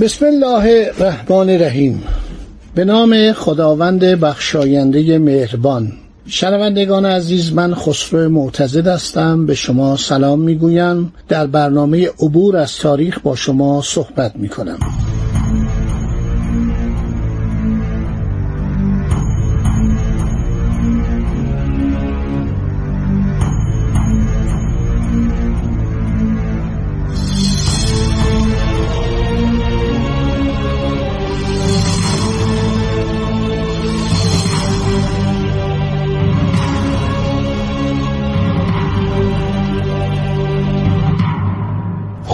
بسم الله الرحمن الرحیم. به نام خداوند بخشاینده مهربان. شنوندگان عزیز من خسرو معتزد هستم. به شما سلام می‌گویم. در برنامه عبور از تاریخ با شما صحبت می‌کنم.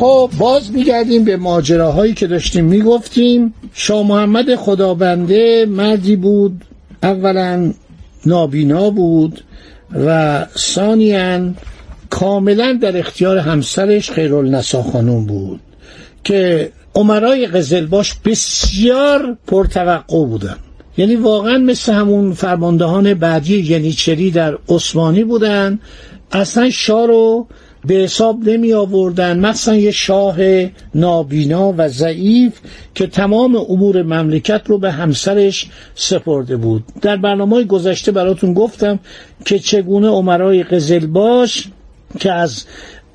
خب باز میگردیم به ماجراهایی که داشتیم می‌گفتیم. شاه محمد خدابنده مردی بود اولا نابینا بود و ثانیا کاملا در اختیار همسرش خیرالنسا خانوم بود که عمرای قزلباش بسیار پرتوقع بودن. یعنی واقعا مثل همون فرماندهان بعدی ینیچری در عثمانی بودن. اصلا شاه رو به حساب نمی آوردن مثلا یه شاه نابینا و ضعیف که تمام امور مملکت رو به همسرش سپرده بود. در برنامه گذشته براتون گفتم که چگونه عمرای قزلباش که از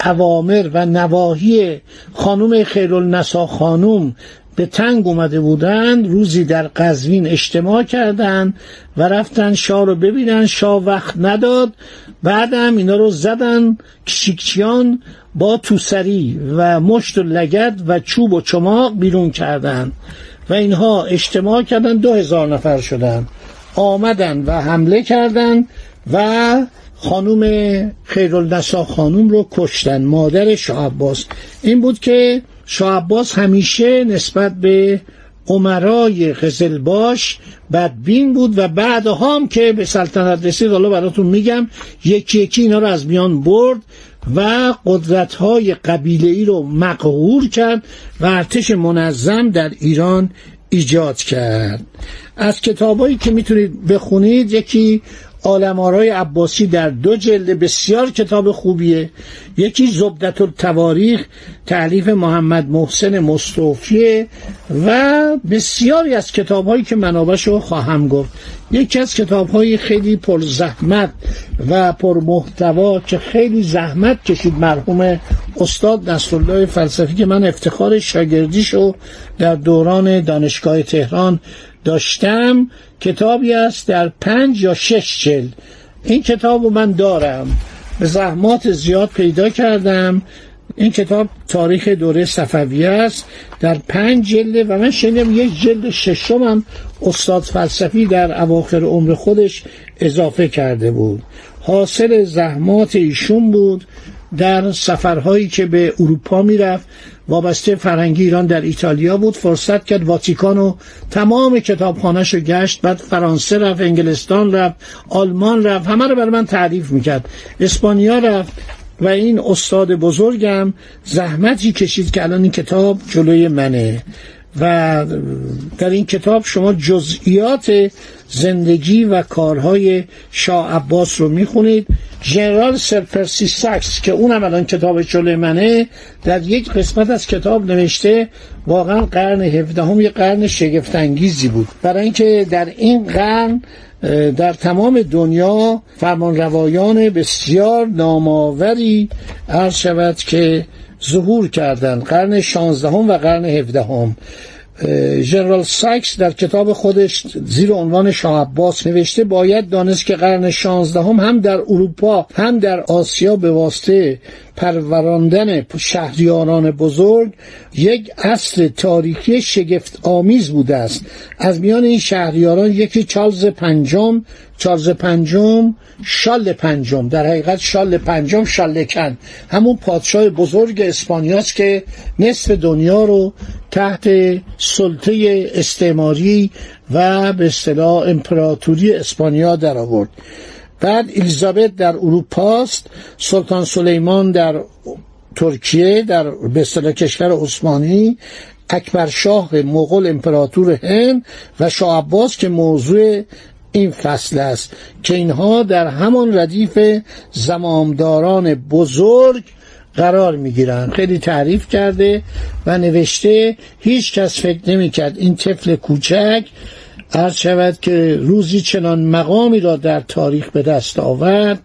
اوامر و نواهی خانم خیرالنسا خانوم به تنگ اومده بودند روزی در قزوین اجتماع کردند و رفتن شاه رو ببینن شاه وقت نداد. بعدم اینا رو زدن کشیکچیان با توسری و مشت و لگد و چوب و چماق بیرون کردند. و اینها اجتماع کردن دو هزار نفر شدن آمدن و حمله کردند و خانوم خیرالنسا خانوم رو کشتن مادر شاه عباس. این بود که شاه عباس همیشه نسبت به عمرای قزلباش بدبین بود و بعدها هم که به سلطنت رسید حالا براتون میگم یکی یکی اینا رو از میان برد و قدرت های قبیله ای رو مقهور کرد و ارتش منظم در ایران ایجاد کرد. از کتابایی که می‌تونید بخونید یکی آلمارای عباسی در دو جلد بسیار کتاب خوبیه. یکی زبدت التواریخ تعلیف محمد محسن مصطفیه و بسیاری از کتاب هایی که منابش رو خواهم گفت. یکی از کتاب های خیلی پر زحمت و پر محتوا که خیلی زحمت کشید مرحوم استاد نصرالله فلسفی که من افتخار شاگردیشو در دوران دانشگاه تهران داشتم کتابی است در پنج یا شش جلد. این کتاب رو من دارم. به زحمات زیاد پیدا کردم. این کتاب تاریخ دوره صفویه است. در پنج جلده و من شنیدم یک جلد ششم هم استاد فلسفی در اواخر عمر خودش اضافه کرده بود. حاصل زحمات ایشون بود در سفرهایی که به اروپا می‌رفت. وابسته فرنگی ایران در ایتالیا بود. فرصت کرد واتیکان و تمام کتابخانهش رو گشت. بعد فرانسه رفت انگلستان رفت آلمان رفت. همه رو برای من تعریف می‌کرد. اسپانیا رفت و این استاد بزرگم زحمتی کشید که الان این کتاب جلوی منه. و در این کتاب شما جزئیات زندگی و کارهای شاه عباس رو می‌خونید. ژنرال سرپرسی ساکس که اونم الان کتاب جلوی منه در یک قسمت از کتاب نوشته واقعا قرن هفدهم یه قرن شگفتانگیزی بود. برای اینکه در این قرن در تمام دنیا فرمان روایان بسیار نامآوری عرض شود که ظهور کردند. قرن 16 و قرن 17 ژنرال ساکس در کتاب خودش زیر عنوان شاه عباس نوشته باید دانست که قرن 16 هم, هم در اروپا هم در آسیا به واسطه پروراندن شهریاران بزرگ یک اصل تاریخی شگفت آمیز بوده است. از میان این شهریاران یکی چارلز پنجم چارلز پنجم شال پنجم. در حقیقت شال پنجم شالکن همون پادشاه بزرگ اسپانیاست که نصف دنیا رو تحت سلطه استعماری و به اصطلاح امپراتوری اسپانیا در آورد بعد الیزابت در اروپاست سلطان سلیمان در ترکیه در به کشور عثمانی اکبر شاه مغول امپراتور هند و شاه عباس که موضوع این فصل است که اینها در همان ردیف زمامداران بزرگ قرار می‌گیرن خیلی تعریف کرده و نوشته هیچ کس فکر نمی‌کرد این طفل کوچک عرض شود که روزی چنان مقامی را در تاریخ به دست آورد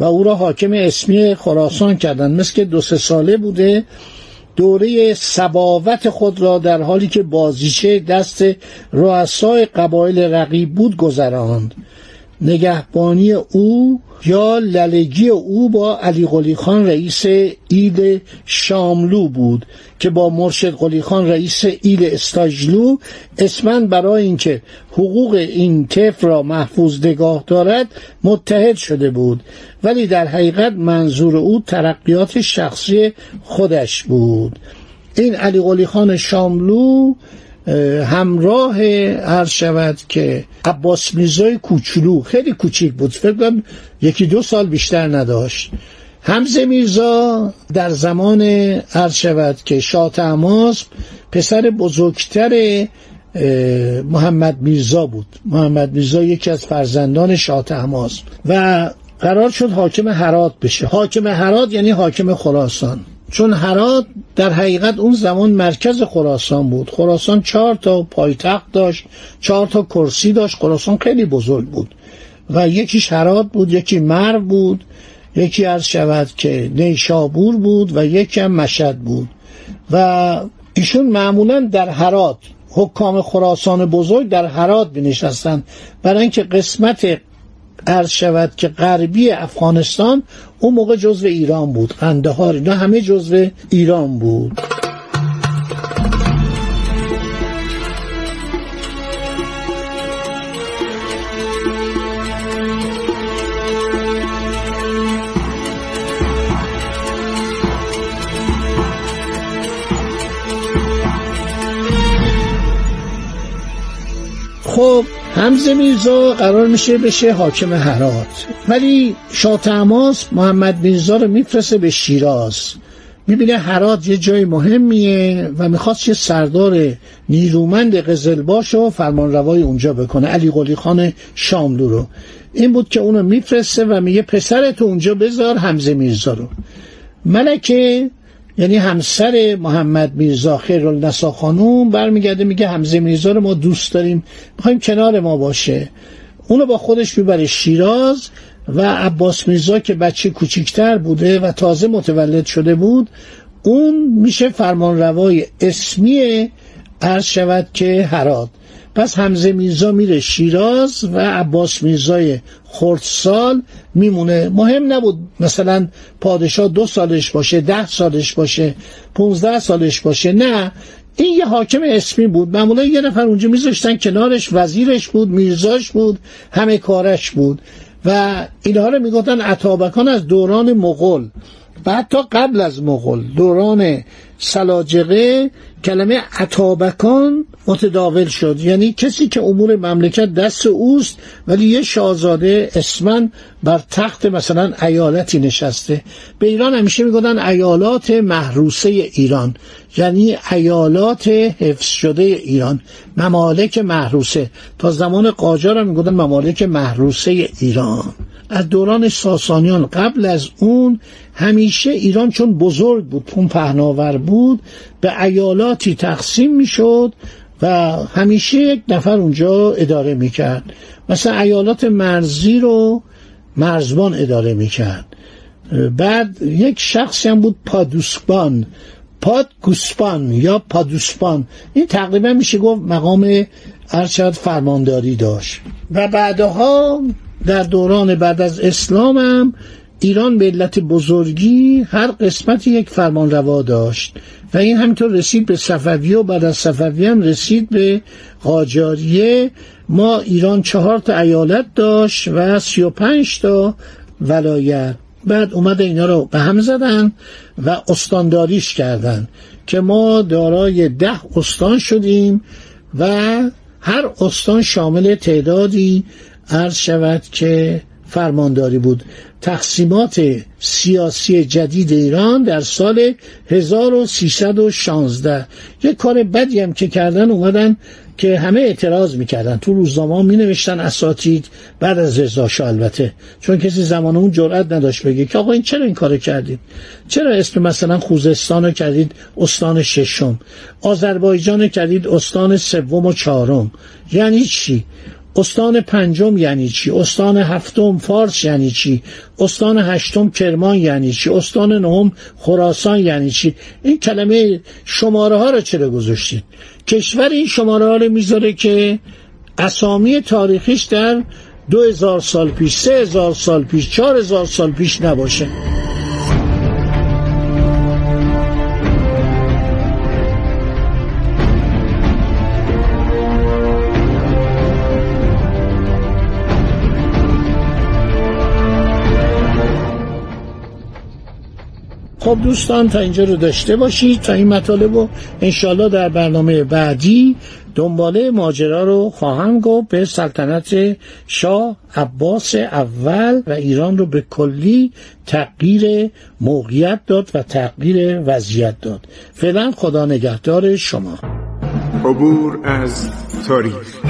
و او را حاکم اسمی خراسان کردند. مثل که دو سه ساله بوده دوره سباوت خود را در حالی که بازیچه دست رؤسای قبایل رقیب بود گذراند. نگهبانی او یا للگی او با علی قلی خان رئیس ایل شاملو بود که با مرشد قلی خان رئیس ایل استاجلو اسمن برای اینکه حقوق این طفل را محفوظ نگاه دارد متحد شده بود. ولی در حقیقت منظور او ترقیات شخصی خودش بود. این علی قلی خان شاملو همراه عرض شود که عباس میرزای کوچولو خیلی کوچیک بود. فکر کنم یکی دو سال بیشتر نداشت. همزه میرزا در زمان عرض شود که شاه تماس پسر بزرگتر محمد میرزا بود. محمد میرزا یکی از فرزندان شاه تماس. و قرار شد حاکم حرات بشه. حاکم حرات یعنی حاکم خراسان. چون هرات در حقیقت اون زمان مرکز خراسان بود. خراسان چهار تا پایتخت داشت چهار تا کرسی داشت. خراسان خیلی بزرگ بود. و یکیش هرات بود یکی مرو بود یکی از شود که نیشابور بود و یکی هم مشد بود. و ایشون معمولا در هرات حکام خراسان بزرگ در هرات بنشستند برای اینکه قسمت عرض شود که غربی افغانستان اون موقع جزو ایران بود. قندهار اینا همه جزو ایران بود. همزه میرزا قرار میشه بشه حاکم هرات. ولی شاه محمد میرزا رو میفرسته به شیراز. می‌بینه هرات یه جای مهمیه و می‌خواست یه سردار نیرومند قزلباش و فرمانروای اونجا بکنه. علی قلی خان شاملو رو. این بود که اونو میفرسته و میگه پسرت اونجا بذار همزه میرزا رو. ملکه یعنی همسر محمد میرزا خیرالنسا خانوم برمیگرده میگه همزه میرزا رو ما دوست داریم می‌خوایم کنار ما باشه. اونو با خودش می‌بره شیراز و عباس میرزا که بچه کوچیکتر بوده و تازه متولد شده بود اون میشه فرمانروای اسمی عرض شود که هرات. پس حمزه میرزا میره شیراز و عباس میرزای خردسال میمونه. مهم نبود مثلا پادشاه دو سالش باشه ده سالش باشه پونزده سالش باشه نه. این یه حاکم اسمی بود. معمولا یه نفر اونجا میذاشتن کنارش وزیرش بود میرزاش بود همه کارش بود. و اینها رو می‌گفتن عطابکان از دوران مغول. بعد تا قبل از مغول دوران سلاجقه کلمه عطابکان متداول شد. یعنی کسی که امور مملکت دست اوست ولی یه شاهزاده اسمن بر تخت مثلا ایالتی نشسته. به ایران همیشه می‌گفتن ایالات محروسه ایران. یعنی ایالات حفظ شده ایران. ممالک محروسه. تا زمان قاجار هم می‌گفتن ممالک محروسه ایران. از دوران ساسانیان قبل از اون همیشه ایران چون بزرگ بود پون پهناور بود. به ایالاتی تقسیم می‌شد و همیشه یک نفر اونجا اداره می‌کرد. مثلا ایالات مرزی رو مرزبان اداره می‌کرد. بعد یک شخصی هم بود پادوسبان پادگوسپان یا پادوسپان. این تقریبا میشه گفت مقام ارشد فرمانداری داشت. و بعدها در دوران بعد از اسلام هم ایران به علت بزرگی هر قسمت یک فرمان روا داشت و این همینطور رسید به صفوی و بعد از صفوی هم رسید به قاجاریه. ما ایران چهار تا ایالت داشت و سی و پنج تا ولایت. بعد اومده اینا رو به هم زدن و استانداریش کردن که ما دارای ده استان شدیم و هر استان شامل تعدادی عرض شود که فرمانداری بود. تقسیمات سیاسی جدید ایران در سال 1316 یک کار بدی هم که کردن اومدن که همه اعتراض می‌کردن. تو روزنامه می نوشتن اساتید بعد از رضاشاه البته. چون کسی زمان اون جرئت نداشت بگه که آقا این چرا این کارو کردید؟ چرا اسم مثلا خوزستان رو کردید استان ششم؟ آذربایجان کردید استان سوم و چهارم؟ یعنی چی؟ استان پنجم یعنی چی؟ استان هفتم فارس یعنی چی؟ استان هشتم کرمان یعنی چی؟ استان نهم خراسان یعنی چی؟ این کلمه شماره ها رو چرا گذاشتید؟ کشور این شماره ها رو می‌ذاره که اسامی تاریخیش در دو هزار سال پیش سه هزار سال پیش چهار هزار سال پیش نباشه. خب دوستان تا اینجا رو داشته باشید. تا این مطالب رو انشالله در برنامه بعدی دنباله ماجرا رو خواهم گفت. به سلطنت شاه عباس اول و ایران رو به کلی تغییر موقعیت داد و تغییر وضعیت داد. فعلا خدا نگهدار شما. عبور از تاریخ.